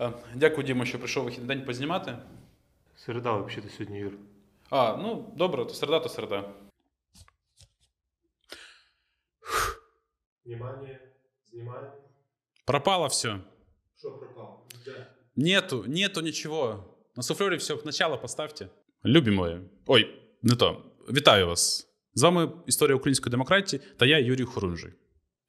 Е, Дякую, Дімо, що прийшов вихідний день познімати. Середа взагалі сьогодні, Юр. А, ну добре, то середа, то середа. Внимание, знімаємо. Пропало все. Що пропав? Де? Нету, нету нічого. На суфльорі все начало поставте. Любі мої. Ой, не то. Вітаю вас. З вами історія української демократії та я Юрій Хорунжий.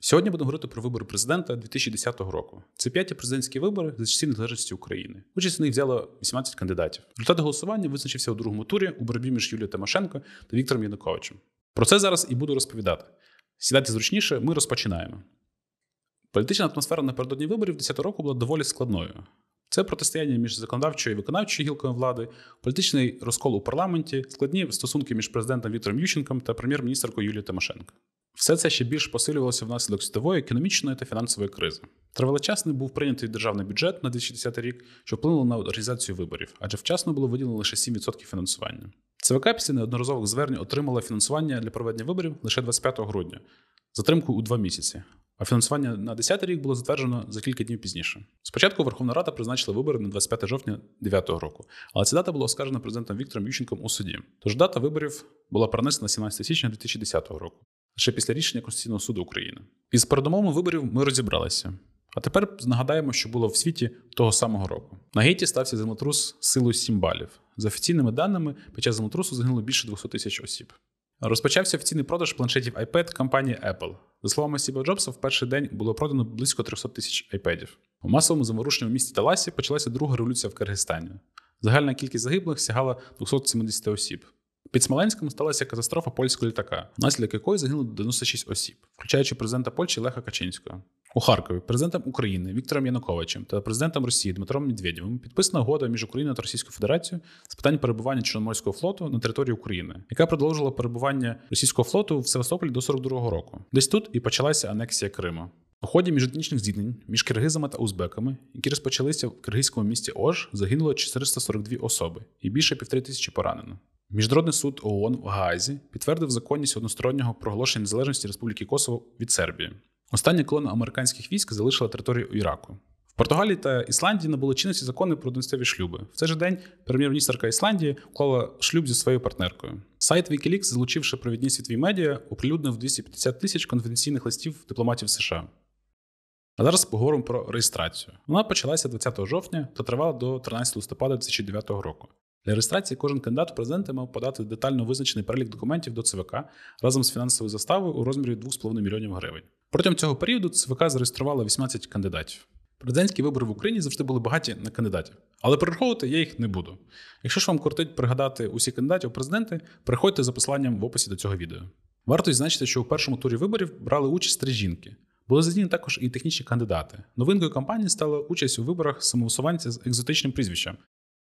Сьогодні будемо говорити про вибори президента 2010 року. Це п'яті президентські вибори за часів незалежності України. Участь у них взяло 18 кандидатів. Результат голосування визначився у другому турі у боротьбі між Юлією Тимошенко та Віктором Януковичем. Про це зараз і буду розповідати. Сідайте зручніше, ми розпочинаємо. Політична атмосфера напередодні виборів 10 року була доволі складною. Це протистояння між законодавчою і виконавчою гілкою влади, політичний розкол у парламенті, складні стосунки між президентом Віктором Ющенком та прем'єр-міністркою Юлією Тимошенко. Все це ще більш посилювалося внаслідок світової економічної та фінансової кризи. Тривалочасно був прийнятий державний бюджет на 2010 рік, що вплинуло на організацію виборів, адже вчасно було виділено лише 7% фінансування. ЦВК після неодноразових звернень отримала фінансування для проведення виборів лише 25 грудня, затримку у два місяці. А фінансування на 10 рік було затверджено за кілька днів пізніше. Спочатку Верховна Рада призначила вибори на 25 жовтня 2009 року, але ця дата була оскаржена президентом Віктором Ющенком у суді. Тож дата виборів була перенесена 17 січня 2010 року, лише після рішення Конституційного суду України. Із передумовами виборів ми розібралися. А тепер нагадаємо, що було в світі того самого року. На Гейті стався землетрус силою 7 балів. За офіційними даними, під час землетрусу загинуло більше 200 тисяч осіб. Розпочався офіційний продаж планшетів iPad компанії Apple. За словами Стіва Джобса, в перший день було продано близько 300 тисяч iPadів. У масовому заворушенні в місті Таласі почалася друга революція в Киргизстані. Загальна кількість загиблих сягала 270 осіб. Під Смоленськом сталася катастрофа польського літака, внаслідок якої загинуло 96 осіб, включаючи президента Польщі Леха Качинського. У Харкові президентом України Віктором Януковичем та президентом Росії Дмитром Медведєвим підписана угода між Україною та Російською Федерацією з питань перебування Чорноморського флоту на території України, яка продовжила перебування російського флоту в Севастополі до 42-го року. Десь тут і почалася анексія Криму. У ході міжетнічних зіткнень між киргизами та узбеками, які розпочалися в киргизькому місті Ож, загинуло 442 особи і більше півтори тисячі поранено. Міжнародний суд ООН в Гаазі підтвердив законність одностороннього проголошення незалежності Республіки Косово від Сербії. Остання колона американських військ залишила територію Іраку. В Португалії та Ісландії набули чинності закони про одностеві шлюби. В цей же день прем'єр-міністрка Ісландії уклала шлюб зі своєю партнеркою. Сайт Wikileaks, залучивши провідні світові медіа, оприлюднив 250 тисяч конфіденційних листів дипломатів США. А зараз поговоримо про реєстрацію. Вона почалася 20 жовтня та тривала до 13 листопада 2009 року. Для реєстрації кожен кандидат у президенти мав подати детально визначений перелік документів до ЦВК разом з фінансовою заставою у розмірі 2,5 мільйонів гривень. Протягом цього періоду ЦВК зареєструвала 18 кандидатів. Президентські вибори в Україні завжди були багаті на кандидатів, але перераховувати я їх не буду. Якщо ж вам кортить пригадати усі кандидатів у президенти, переходьте за посиланням в описі до цього відео. Варто відзначити, що у першому турі виборів брали участь три жінки. Були задіяні також і технічні кандидати. Новинкою кампанії стала участь у виборах самовисуванця з екзотичним прізвищем,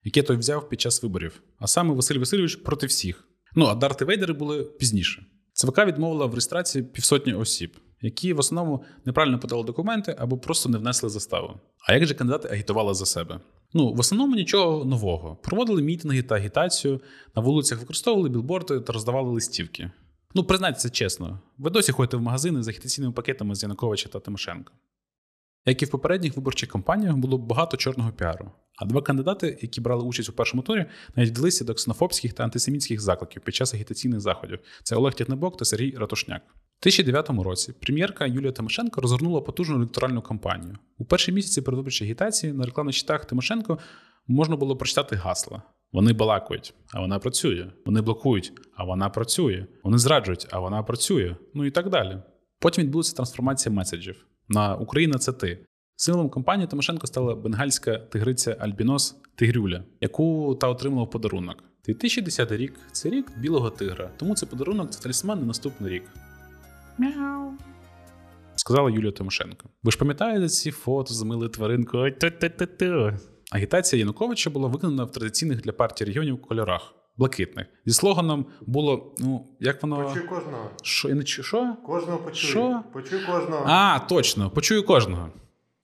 яке той взяв під час виборів, а саме Василь Васильович проти всіх. Ну а Дарти Вейдери були пізніше. ЦВК відмовила в реєстрації півсотні осіб, які в основному неправильно подали документи або просто не внесли заставу. А як же кандидати агітували за себе? Ну, в основному нічого нового. Проводили мітинги та агітацію, на вулицях використовували білборди та роздавали листівки. Ну, признайтеся чесно, ви досі ходите в магазини з агітаційними пакетами з Януковича та Тимошенко. Як і в попередніх виборчих кампаніях, було багато чорного піару. А два кандидати, які брали участь у першому турі, навіть вдалися до ксенофобських та антисемітських закликів під час агітаційних заходів. Це Олег Тягнебок та Сергій Ратушняк. У 2009 році прем'єрка Юлія Тимошенко розгорнула потужну електоральну кампанію. У перші місяці передвиборчої агітації на рекламних щитах Тимошенко можна було прочитати гасла. Вони балакають, а вона працює. Вони блокують, а вона працює. Вони зраджують, а вона працює. Ну і так далі. Потім відбулася трансформація меседжів на Україна це ти. Символом кампанії Тимошенко стала бенгальська тигриця Альбінос Тигрюля, яку та отримала в подарунок. 2010 рік це рік білого тигра, тому це подарунок це талісман на наступний рік. Мяу. Сказала Юлія Тимошенко. Ви ж пам'ятаєте ці фото з милою тваринкою? Агітація Януковича була виконана в традиційних для партії регіонів кольорах блакитних. Зі слоганом було: ну, як воно. Почуй кожного. Що, я не що? Кожного почуй. Що? Почуй кожного. А, точно, почую кожного.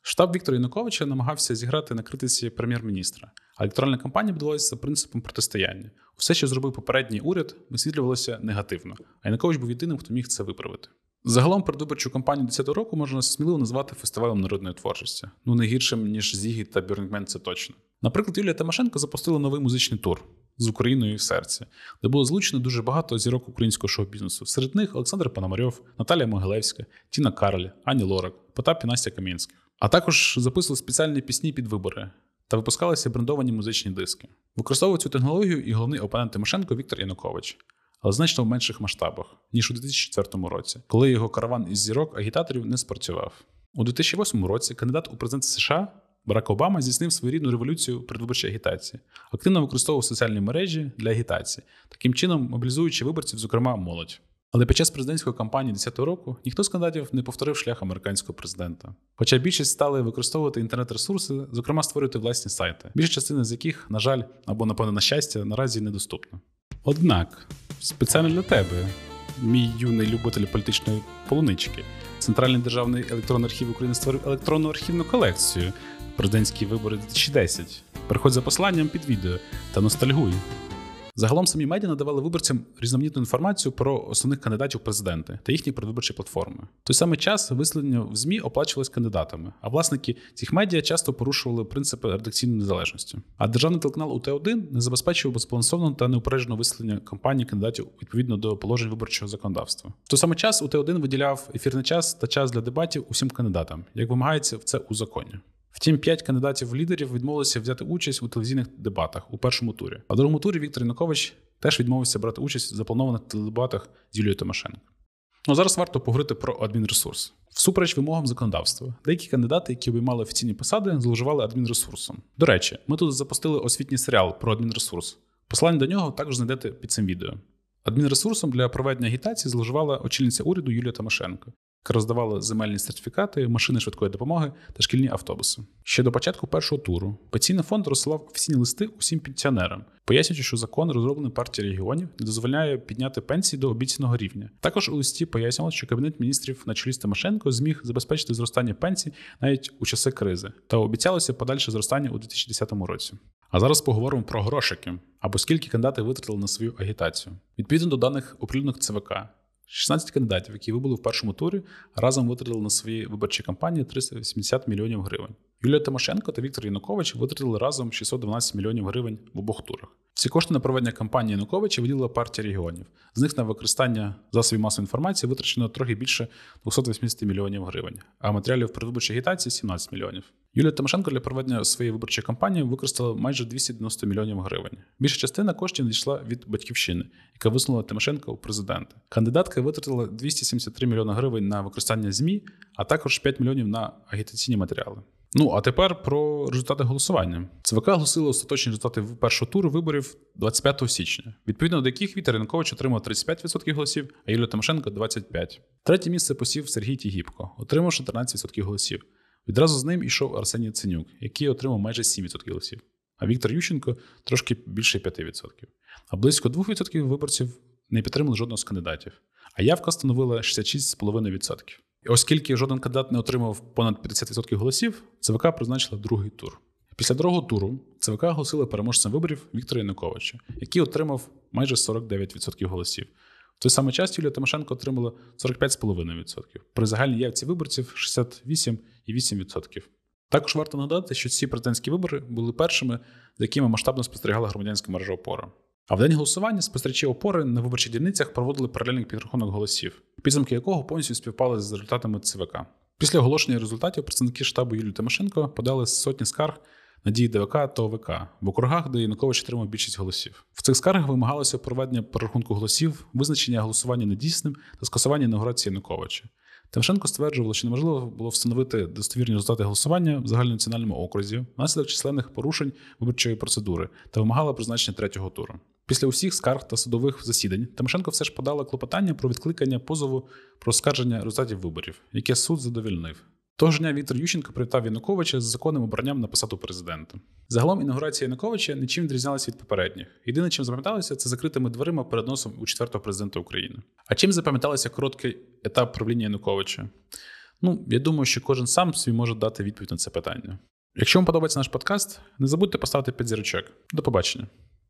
Штаб Віктора Януковича намагався зіграти на критиці прем'єр-міністра. А електоральна кампанія будувалася за принципом протистояння. Усе, що зробив попередній уряд, висвітлювалося негативно, а Янукович був єдиним, хто міг це виправити. Загалом передвиборчу кампанію 10 року можна сміливо назвати фестивалем народної творчості. Ну не гіршим, ніж Зігі та Бюрнінгмен, це точно. Наприклад, Юлія Тимошенко запустила новий музичний тур з Україною в серці, де було злучено дуже багато зірок українського шоу-бізнесу. Серед них Олександр Пономарьов, Наталія Могилевська, Тіна Кароль, Ані Лорак, Потап і Настя Кам'янських. А також записували спеціальні пісні під вибори та випускалися брендовані музичні диски. Використовував цю технологію і головний опонент Тимошенко Віктор Янукович, але значно в менших масштабах, ніж у 2004 році, коли його караван із зірок агітаторів не спрацював. У 2008 році кандидат у президенти США Барак Обама здійснив своєрідну революцію передвиборчої агітації, активно використовував соціальні мережі для агітації, таким чином мобілізуючи виборців, зокрема молодь. Але під час президентської кампанії 10 року ніхто з кандидатів не повторив шлях американського президента. Хоча більшість стали використовувати інтернет-ресурси, зокрема створювати власні сайти, більша частина з яких, на жаль, або напевно на щастя, наразі недоступна. Однак, спеціально для тебе, мій юний любитель політичної полунички, Центральний державний електронний архів України створив електронну архівну колекцію президентські вибори 2010. Переходь за посиланням під відео та ностальгуй. Загалом самі медіа надавали виборцям різноманітну інформацію про основних кандидатів президенти та їхні передвиборчі платформи. Той самий час висвітлення в ЗМІ оплачувалось кандидатами, а власники цих медіа часто порушували принципи редакційної незалежності. А державний телеканал УТ1 не забезпечував збалансованого та неупередженого висвітлення кампанії кандидатів відповідно до положень виборчого законодавства. В той самий час УТ1 виділяв ефірний час та час для дебатів усім кандидатам, як вимагається в це у законі. Втім, п'ять кандидатів лідерів відмовилися взяти участь у телевізійних дебатах у першому турі. А в другому турі Віктор Янукович теж відмовився брати участь в запланованих теледебатах з Юлією Тимошенко. Ну зараз варто поговорити про адмінресурс. Всупереч вимогам законодавства, деякі кандидати, які обіймали офіційні посади, зловживали адмінресурсом. До речі, ми тут запустили освітній серіал про адмінресурс. Посилання до нього також знайдете під цим відео. Адмінресурсом для проведення агітації зловживала очільниця уряду Юлія Тимошенко, яка роздавала земельні сертифікати, машини швидкої допомоги та шкільні автобуси. Ще до початку першого туру пенсійний фонд розсилав офіційні листи усім пенсіонерам, пояснюючи, що закон, розроблений партією регіонів, не дозволяє підняти пенсії до обіцяного рівня. Також у листі пояснювало, що кабінет міністрів на чолі з Тимошенко зміг забезпечити зростання пенсій навіть у часи кризи, та обіцялося подальше зростання у 2010 році. А зараз поговоримо про грошики або скільки кандидати витратили на свою агітацію. Відповідно до даних оприлюднених ЦВК, 16 кандидатів, які вибули в першому турі, разом витратили на свої виборчі кампанії 380 мільйонів гривень. Юлія Тимошенко та Віктор Янукович витратили разом 612 мільйонів гривень в обох турах. Всі кошти на проведення кампанії Януковича виділила партія регіонів. З них на використання засобів масової інформації витрачено трохи більше 280 мільйонів гривень, а матеріалів передвиборчої агітації 17 мільйонів. Юлія Тимошенко для проведення своєї виборчої кампанії використала майже 290 мільйонів гривень. Більша частина коштів надійшла від батьківщини, яка висунула Тимошенко у президенти. Кандидатка витратила 273 мільйони гривень на використання ЗМІ, а також 5 мільйонів на агітаційні матеріали. Ну а тепер про результати голосування. ЦВК оголосило остаточні результати першого туру виборів 25 січня, відповідно до яких Вітер Янукович отримав 35% голосів, а Юлія Тимошенко 25%. Третє місце посів Сергій Тігіпко, отримавши 13% голосів. Відразу з ним ішов Арсеній Ценюк, який отримав майже 7% голосів. А Віктор Ющенко трошки більше 5%. А близько 2% виборців не підтримали жодного з кандидатів. А явка становила 66,5%. Оскільки жоден кандидат не отримав понад 50% голосів, ЦВК призначила другий тур. Після другого туру ЦВК оголосили переможцем виборів Віктора Януковича, який отримав майже 49% голосів. В той самий час Юлія Тимошенко отримала 45,5%. При загальній явці виборців 68,8%. Також варто нагадати, що ці президентські вибори були першими, за якими масштабно спостерігала громадянська мережа опора. А в день голосування спостерігачі опори на виборчих дільницях проводили паралельний підрахунок голосів, підсумки якого повністю співпали з результатами ЦВК. Після оголошення результатів представники штабу Юлії Тимошенко подали сотні скарг на дії ДВК та ОВК в округах, де Янукович отримав більшість голосів. В цих скаргах вимагалося проведення перерахунку голосів, визначення голосування недійсним та скасування інаугурації Януковича. Тимошенко стверджувала, що неможливо було встановити достовірні результати голосування в загальнонаціональному окрузі внаслідок численних порушень виборчої процедури та вимагала призначення третього туру. Після усіх скарг та судових засідань Тимошенко все ж подала клопотання про відкликання позову про оскарження результатів виборів, яке суд задовільнив. Того ж дня Віктор Ющенко привітав Януковича з законним обранням на посаду президента. Загалом інаугурація Януковича нічим відрізнялася від попередніх. Єдине, чим запам'яталося, це закритими дверима перед носом у четвертого президента України. А чим запам'яталося короткий етап правління Януковича? Ну, я думаю, що кожен сам собі може дати відповідь на це питання. Якщо вам подобається наш подкаст, не забудьте поставити 5 зірочок. До побачення.